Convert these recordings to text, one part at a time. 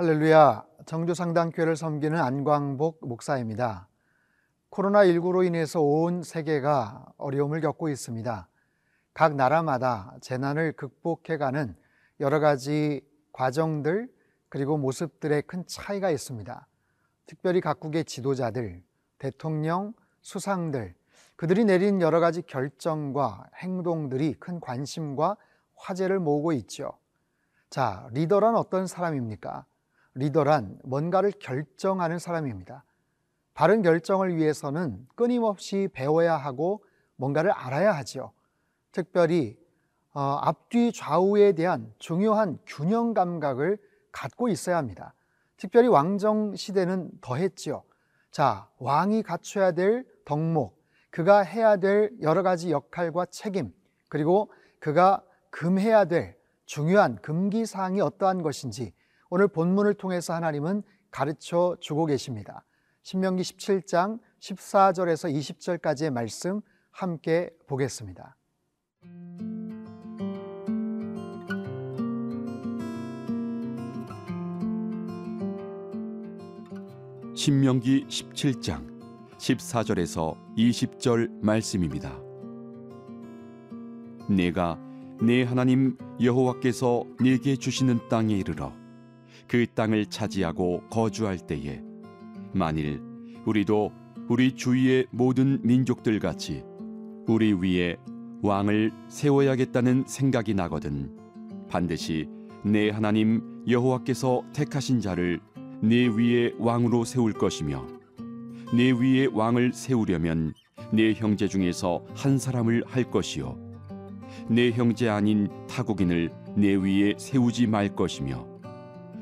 할렐루야. 정조상당교회를 섬기는 안광복 목사입니다. 코로나19로 인해서 온 세계가 어려움을 겪고 있습니다. 각 나라마다 재난을 극복해가는 여러 가지 과정들 그리고 모습들의 큰 차이가 있습니다. 특별히 각국의 지도자들, 대통령, 수상들, 그들이 내린 여러 가지 결정과 행동들이 큰 관심과 화제를 모으고 있죠. 자, 리더란 어떤 사람입니까? 리더란 뭔가를 결정하는 사람입니다. 바른 결정을 위해서는 끊임없이 배워야 하고 뭔가를 알아야 하죠. 특별히 어, 앞뒤 좌우에 대한 중요한 균형 감각을 갖고 있어야 합니다. 특별히 왕정 시대는 더했지요. 자, 왕이 갖춰야 될 덕목, 그가 해야 될 여러 가지 역할과 책임, 그리고 그가 금해야 될 중요한 금기 사항이 어떠한 것인지 오늘 본문을 통해서 하나님은 가르쳐 주고 계십니다. 신명기 17장 14절에서 20절까지의 말씀 함께 보겠습니다. 신명기 17장 14절에서 20절 말씀입니다. 내가 내 하나님 여호와께서 네게 주시는 땅에 이르러 그 땅을 차지하고 거주할 때에 만일 우리도 우리 주위의 모든 민족들 같이 우리 위에 왕을 세워야겠다는 생각이 나거든 반드시 내 하나님 여호와께서 택하신 자를 네 위에 왕으로 세울 것이며 네 위에 왕을 세우려면 네 형제 중에서 한 사람을 할 것이요 네 형제 아닌 타국인을 네 위에 세우지 말 것이며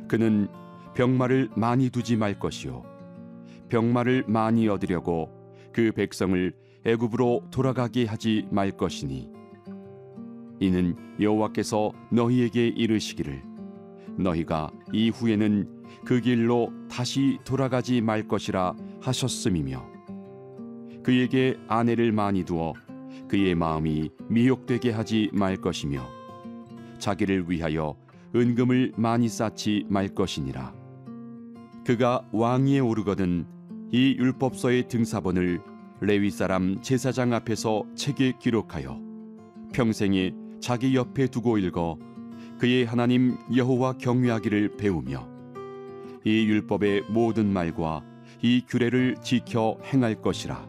그는 병마를 많이 두지 말 것이요. 병마를 많이 얻으려고 그 백성을 애굽으로 돌아가게 하지 말 것이니. 이는 여호와께서 너희에게 이르시기를 너희가 이후에는 그 길로 다시 돌아가지 말 것이라 하셨음이며 그에게 아내를 많이 두어 그의 마음이 미혹되게 하지 말 것이며 자기를 위하여 은금을 많이 쌓지 말 것이니라. 그가 왕위에 오르거든 이 율법서의 등사본을 레위 사람 제사장 앞에서 책에 기록하여 평생에 자기 옆에 두고 읽어 그의 하나님 여호와 경외하기를 배우며 이 율법의 모든 말과 이 규례를 지켜 행할 것이라.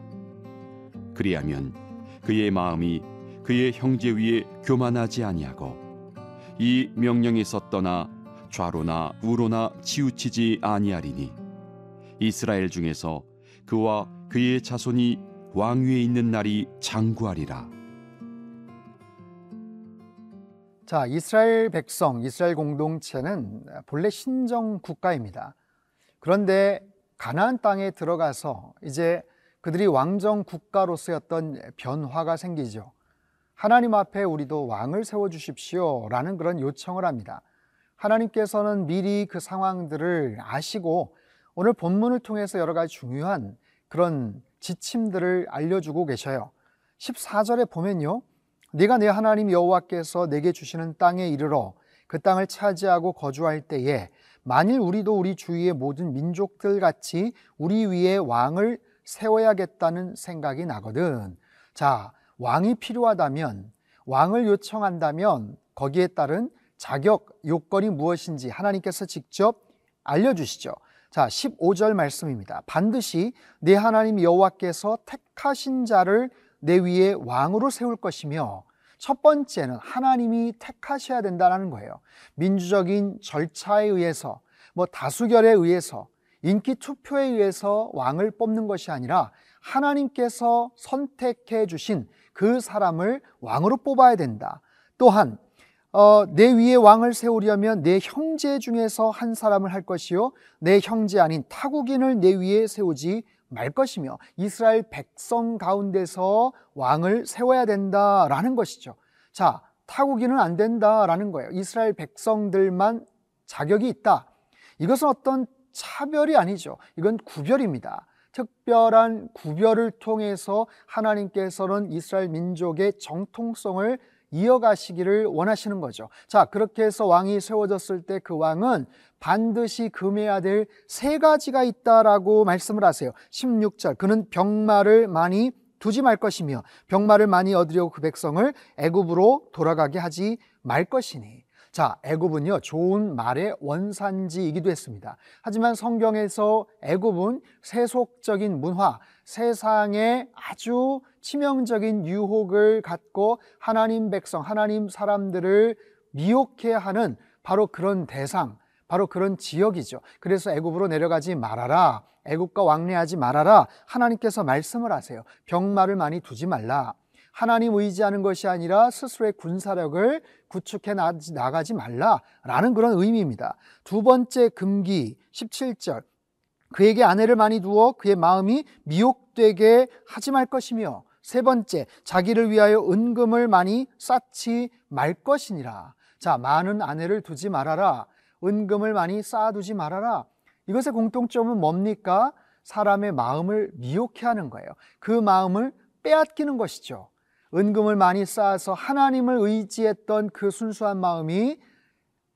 그리하면 그의 마음이 그의 형제 위에 교만하지 아니하고 이 명령에서 떠나 좌로나 우로나 치우치지 아니하리니 이스라엘 중에서 그와 그의 자손이 왕 위에 있는 날이 장구하리라. 자, 이스라엘 백성, 이스라엘 공동체는 본래 신정 국가입니다. 그런데 가나안 땅에 들어가서 이제 그들이 왕정 국가로서였던 변화가 생기죠. 하나님 앞에 우리도 왕을 세워 주십시오. 라는 그런 요청을 합니다. 하나님께서는 미리 그 상황들을 아시고 오늘 본문을 통해서 여러 가지 중요한 그런 지침들을 알려주고 계셔요. 14절에 보면요. 네가 내 하나님 여호와께서 내게 주시는 땅에 이르러 그 땅을 차지하고 거주할 때에 만일 우리도 우리 주위의 모든 민족들 같이 우리 위에 왕을 세워야겠다는 생각이 나거든. 자, 왕이 필요하다면, 왕을 요청한다면 거기에 따른 자격, 요건이 무엇인지 하나님께서 직접 알려주시죠. 자, 15절 말씀입니다. 반드시 내 하나님 여호와께서 택하신 자를 내 위에 왕으로 세울 것이며 첫 번째는 하나님이 택하셔야 된다는 거예요. 민주적인 절차에 의해서 뭐 다수결에 의해서 인기 투표에 의해서 왕을 뽑는 것이 아니라 하나님께서 선택해 주신 그 사람을 왕으로 뽑아야 된다. 또한 어, 내 위에 왕을 세우려면 내 형제 중에서 한 사람을 할 것이요 내 형제 아닌 타국인을 내 위에 세우지 말 것이며 이스라엘 백성 가운데서 왕을 세워야 된다라는 것이죠. 자, 타국인은 안 된다라는 거예요. 이스라엘 백성들만 자격이 있다. 이것은 어떤 차별이 아니죠. 이건 구별입니다. 특별한 구별을 통해서 하나님께서는 이스라엘 민족의 정통성을 이어가시기를 원하시는 거죠. 자, 그렇게 해서 왕이 세워졌을 때 그 왕은 반드시 금해야 될 세 가지가 있다라고 말씀을 하세요. 16절. 그는 병마를 많이 두지 말 것이며 병마를 많이 얻으려고 그 백성을 애굽으로 돌아가게 하지 말 것이니. 자, 애굽은요 좋은 말의 원산지이기도 했습니다. 하지만 성경에서 애굽은 세속적인 문화, 세상에 아주 치명적인 유혹을 갖고 하나님 백성, 하나님 사람들을 미혹해 하는 바로 그런 대상, 바로 그런 지역이죠. 그래서 애굽으로 내려가지 말아라. 애굽과 왕래하지 말아라. 하나님께서 말씀을 하세요. 병마를 많이 두지 말라. 하나님 의지하는 것이 아니라 스스로의 군사력을 구축해 나가지 말라라는 그런 의미입니다. 두 번째 금기 17절. 그에게 아내를 많이 두어 그의 마음이 미혹되게 하지 말 것이며 세 번째 자기를 위하여 은금을 많이 쌓지 말 것이니라. 자, 많은 아내를 두지 말아라. 은금을 많이 쌓아두지 말아라. 이것의 공통점은 뭡니까? 사람의 마음을 미혹해 하는 거예요. 그 마음을 빼앗기는 것이죠. 은금을 많이 쌓아서 하나님을 의지했던 그 순수한 마음이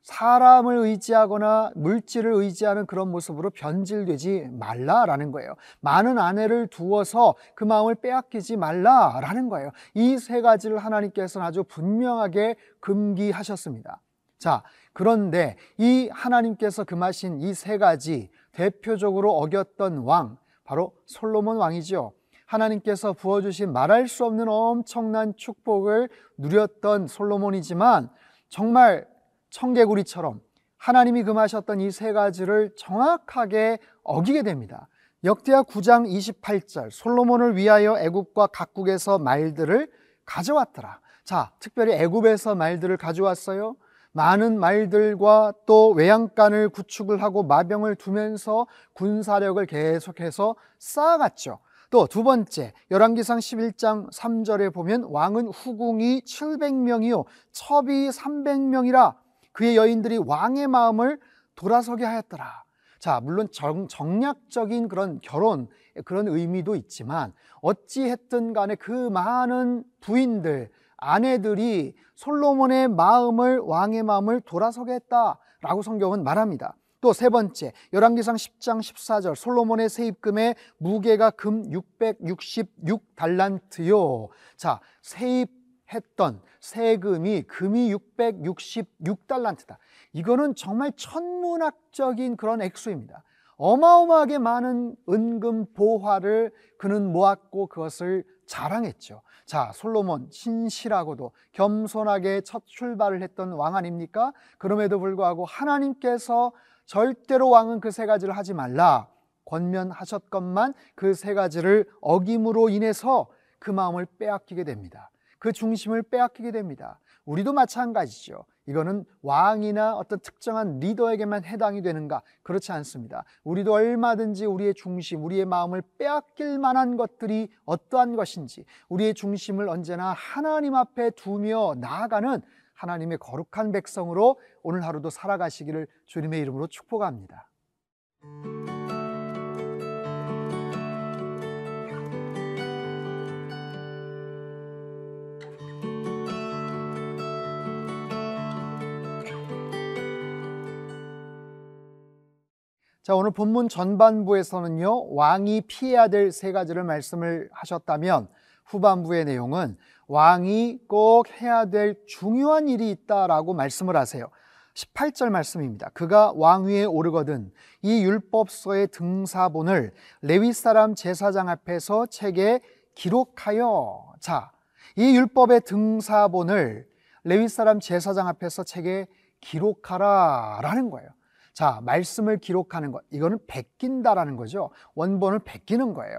사람을 의지하거나 물질을 의지하는 그런 모습으로 변질되지 말라라는 거예요. 많은 아내를 두어서 그 마음을 빼앗기지 말라라는 거예요. 이 세 가지를 하나님께서는 아주 분명하게 금기하셨습니다. 자, 그런데 이 하나님께서 금하신 이 세 가지 대표적으로 어겼던 왕, 바로 솔로몬 왕이죠. 하나님께서 부어주신 말할 수 없는 엄청난 축복을 누렸던 솔로몬이지만 정말 청개구리처럼 하나님이 금하셨던 이 세 가지를 정확하게 어기게 됩니다. 역대하 9장 28절 솔로몬을 위하여 애굽과 각국에서 말들을 가져왔더라. 자, 특별히 애굽에서 말들을 가져왔어요. 많은 말들과 또 외양간을 구축을 하고 마병을 두면서 군사력을 계속해서 쌓아갔죠. 또 두 번째, 열왕기상 11장 3절에 보면 왕은 후궁이 700명이요 첩이 300명이라 그의 여인들이 왕의 마음을 돌아서게 하였더라. 자, 물론 정, 정략적인 그런 결혼 그런 의미도 있지만 어찌했든 간에 그 많은 부인들 아내들이 솔로몬의 마음을 왕의 마음을 돌아서게 했다라고 성경은 말합니다. 또 세 번째, 열왕기상 10장 14절 솔로몬의 세입금의 무게가 금 666달란트요. 자, 세입했던 세금이 금이 666달란트다. 이거는 정말 천문학적인 그런 액수입니다. 어마어마하게 많은 은금 보화를 그는 모았고 그것을 자랑했죠. 자, 솔로몬 신실하고도 겸손하게 첫 출발을 했던 왕 아닙니까? 그럼에도 불구하고 하나님께서 절대로 왕은 그 세 가지를 하지 말라 권면하셨건만 그 세 가지를 어김으로 인해서 그 마음을 빼앗기게 됩니다. 그 중심을 빼앗기게 됩니다. 우리도 마찬가지죠. 이거는 왕이나 어떤 특정한 리더에게만 해당이 되는가? 그렇지 않습니다. 우리도 얼마든지 우리의 중심, 우리의 마음을 빼앗길 만한 것들이 어떠한 것인지, 우리의 중심을 언제나 하나님 앞에 두며 나아가는 하나님의 거룩한 백성으로 오늘 하루도 살아가시기를 주님의 이름으로 축복합니다. 자, 오늘 본문 전반부에서는요, 왕이 피해야 될 세 가지를 말씀을 하셨다면, 후반부의 내용은 왕이 꼭 해야 될 중요한 일이 있다라고 말씀을 하세요. 18절 말씀입니다. 그가 왕위에 오르거든 이 율법서의 등사본을 레위 사람 제사장 앞에서 책에 기록하여 자, 이 율법의 등사본을 레위 사람 제사장 앞에서 책에 기록하라라는 거예요. 자, 말씀을 기록하는 것. 이거는 베낀다라는 거죠. 원본을 베끼는 거예요.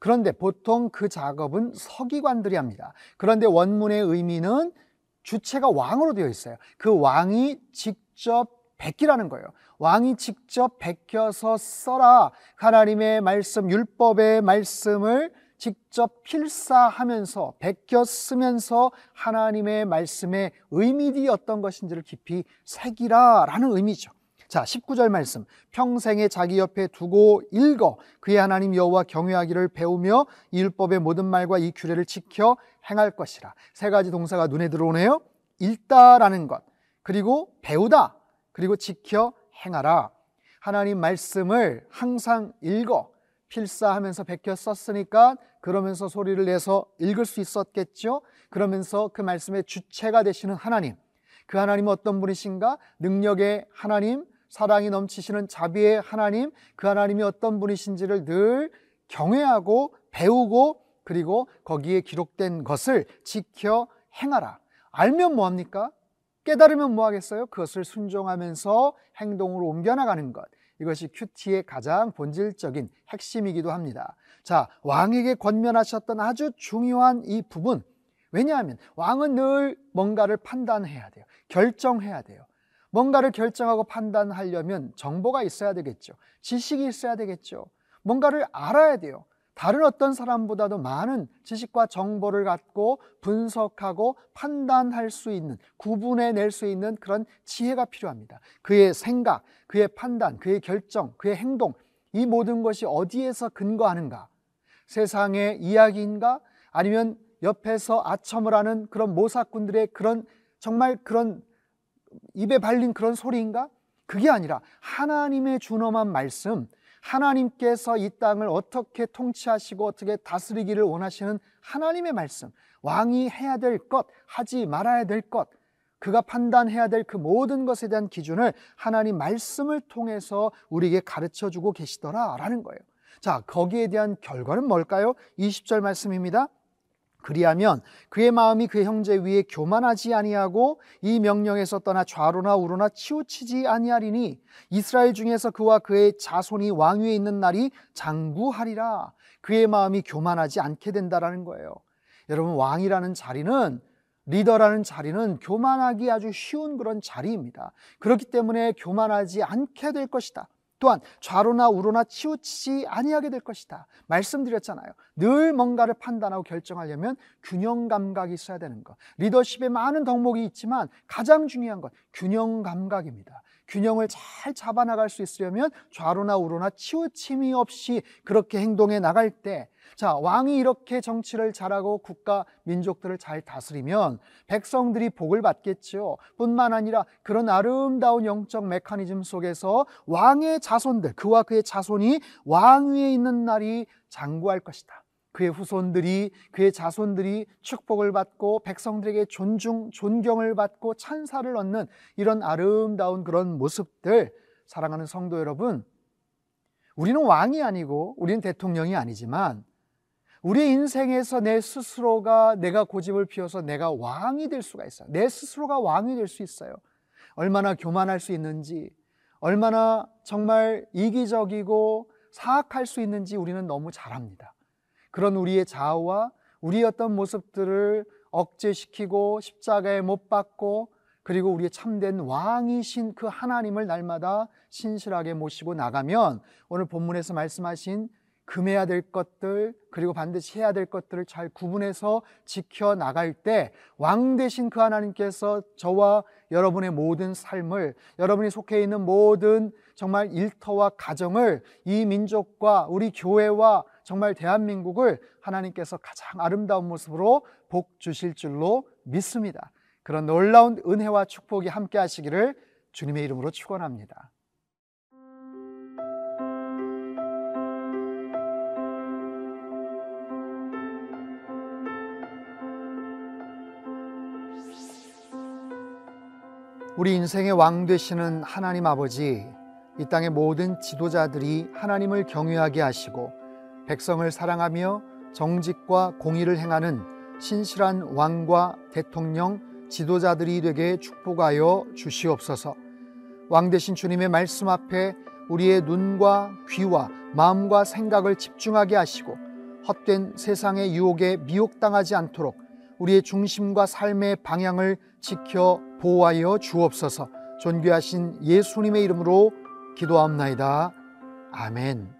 그런데 보통 그 작업은 서기관들이 합니다. 그런데 원문의 의미는 주체가 왕으로 되어 있어요. 그 왕이 직접 베끼라는 거예요. 왕이 직접 베껴서 써라. 하나님의 말씀, 율법의 말씀을 직접 필사하면서 베껴 쓰면서 하나님의 말씀의 의미이 어떤 것인지를 깊이 새기라라는 의미죠. 자, 19절 말씀. 평생에 자기 옆에 두고 읽어 그의 하나님 여호와 경외하기를 배우며 이 율법의 모든 말과 이 규례를 지켜 행할 것이라. 세 가지 동사가 눈에 들어오네요. 읽다라는 것. 그리고 배우다. 그리고 지켜 행하라. 하나님 말씀을 항상 읽어 필사하면서 베껴 썼으니까 그러면서 소리를 내서 읽을 수 있었겠죠. 그러면서 그 말씀의 주체가 되시는 하나님. 그 하나님은 어떤 분이신가? 능력의 하나님, 사랑이 넘치시는 자비의 하나님, 그 하나님이 어떤 분이신지를 늘 경외하고 배우고 그리고 거기에 기록된 것을 지켜 행하라. 알면 뭐합니까? 깨달으면 뭐하겠어요? 그것을 순종하면서 행동으로 옮겨나가는 것. 이것이 큐티의 가장 본질적인 핵심이기도 합니다. 자, 왕에게 권면하셨던 아주 중요한 이 부분. 왜냐하면 왕은 늘 뭔가를 판단해야 돼요. 결정해야 돼요. 뭔가를 결정하고 판단하려면 정보가 있어야 되겠죠. 지식이 있어야 되겠죠. 뭔가를 알아야 돼요. 다른 어떤 사람보다도 많은 지식과 정보를 갖고 분석하고 판단할 수 있는, 구분해 낼 수 있는 그런 지혜가 필요합니다. 그의 생각, 그의 판단, 그의 결정, 그의 행동, 이 모든 것이 어디에서 근거하는가? 세상의 이야기인가? 아니면 옆에서 아첨을 하는 그런 모사꾼들의 그런 정말 그런 입에 발린 그런 소리인가? 그게 아니라 하나님의 준엄한 말씀, 하나님께서 이 땅을 어떻게 통치하시고 어떻게 다스리기를 원하시는 하나님의 말씀, 왕이 해야 될 것, 하지 말아야 될 것, 그가 판단해야 될 그 모든 것에 대한 기준을 하나님 말씀을 통해서 우리에게 가르쳐 주고 계시더라 라는 거예요. 자, 거기에 대한 결과는 뭘까요? 20절 말씀입니다. 그리하면 그의 마음이 그 형제 위에 교만하지 아니하고 이 명령에서 떠나 좌로나 우로나 치우치지 아니하리니 이스라엘 중에서 그와 그의 자손이 왕위에 있는 날이 장구하리라 그의 마음이 교만하지 않게 된다라는 거예요. 여러분 왕이라는 자리는 리더라는 자리는 교만하기 아주 쉬운 그런 자리입니다. 그렇기 때문에 교만하지 않게 될 것이다. 또한 좌로나 우로나 치우치지 아니하게 될 것이다. 말씀드렸잖아요. 늘 뭔가를 판단하고 결정하려면 균형 감각이 있어야 되는 것. 리더십에 많은 덕목이 있지만 가장 중요한 것 균형 감각입니다. 균형을 잘 잡아나갈 수 있으려면 좌로나 우로나 치우침이 없이 그렇게 행동해 나갈 때 자, 왕이 이렇게 정치를 잘하고 국가, 민족들을 잘 다스리면 백성들이 복을 받겠죠. 뿐만 아니라 그런 아름다운 영적 메커니즘 속에서 왕의 자손들, 그와 그의 자손이 왕위에 있는 날이 장구할 것이다. 그의 후손들이, 그의 자손들이 축복을 받고 백성들에게 존중, 존경을 받고 찬사를 얻는 이런 아름다운 그런 모습들, 사랑하는 성도 여러분, 우리는 왕이 아니고 우리는 대통령이 아니지만 우리 인생에서 내 스스로가 내가 고집을 피워서 내가 왕이 될 수가 있어요. 내 스스로가 왕이 될 수 있어요. 얼마나 교만할 수 있는지, 얼마나 정말 이기적이고 사악할 수 있는지 우리는 너무 잘 압니다. 그런 우리의 자아와 우리의 어떤 모습들을 억제시키고 십자가에 못 박고 그리고 우리의 참된 왕이신 그 하나님을 날마다 신실하게 모시고 나가면 오늘 본문에서 말씀하신 금해야 될 것들 그리고 반드시 해야 될 것들을 잘 구분해서 지켜 나갈 때왕 되신 그 하나님께서 저와 여러분의 모든 삶을 여러분이 속해 있는 모든 정말 일터와 가정을 이 민족과 우리 교회와 정말 대한민국을 하나님께서 가장 아름다운 모습으로 복 주실 줄로 믿습니다. 그런 놀라운 은혜와 축복이 함께 하시기를 주님의 이름으로 축원합니다. 우리 인생의 왕 되시는 하나님 아버지, 이 땅의 모든 지도자들이 하나님을 경외하게 하시고 백성을 사랑하며 정직과 공의를 행하는 신실한 왕과 대통령, 지도자들이 되게 축복하여 주시옵소서. 왕 되신 주님의 말씀 앞에 우리의 눈과 귀와 마음과 생각을 집중하게 하시고 헛된 세상의 유혹에 미혹당하지 않도록 우리의 중심과 삶의 방향을 지켜 보호하여 주옵소서. 존귀하신 예수님의 이름으로 기도합나이다. 아멘.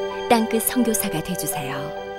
땅끝 선교사가 되주세요.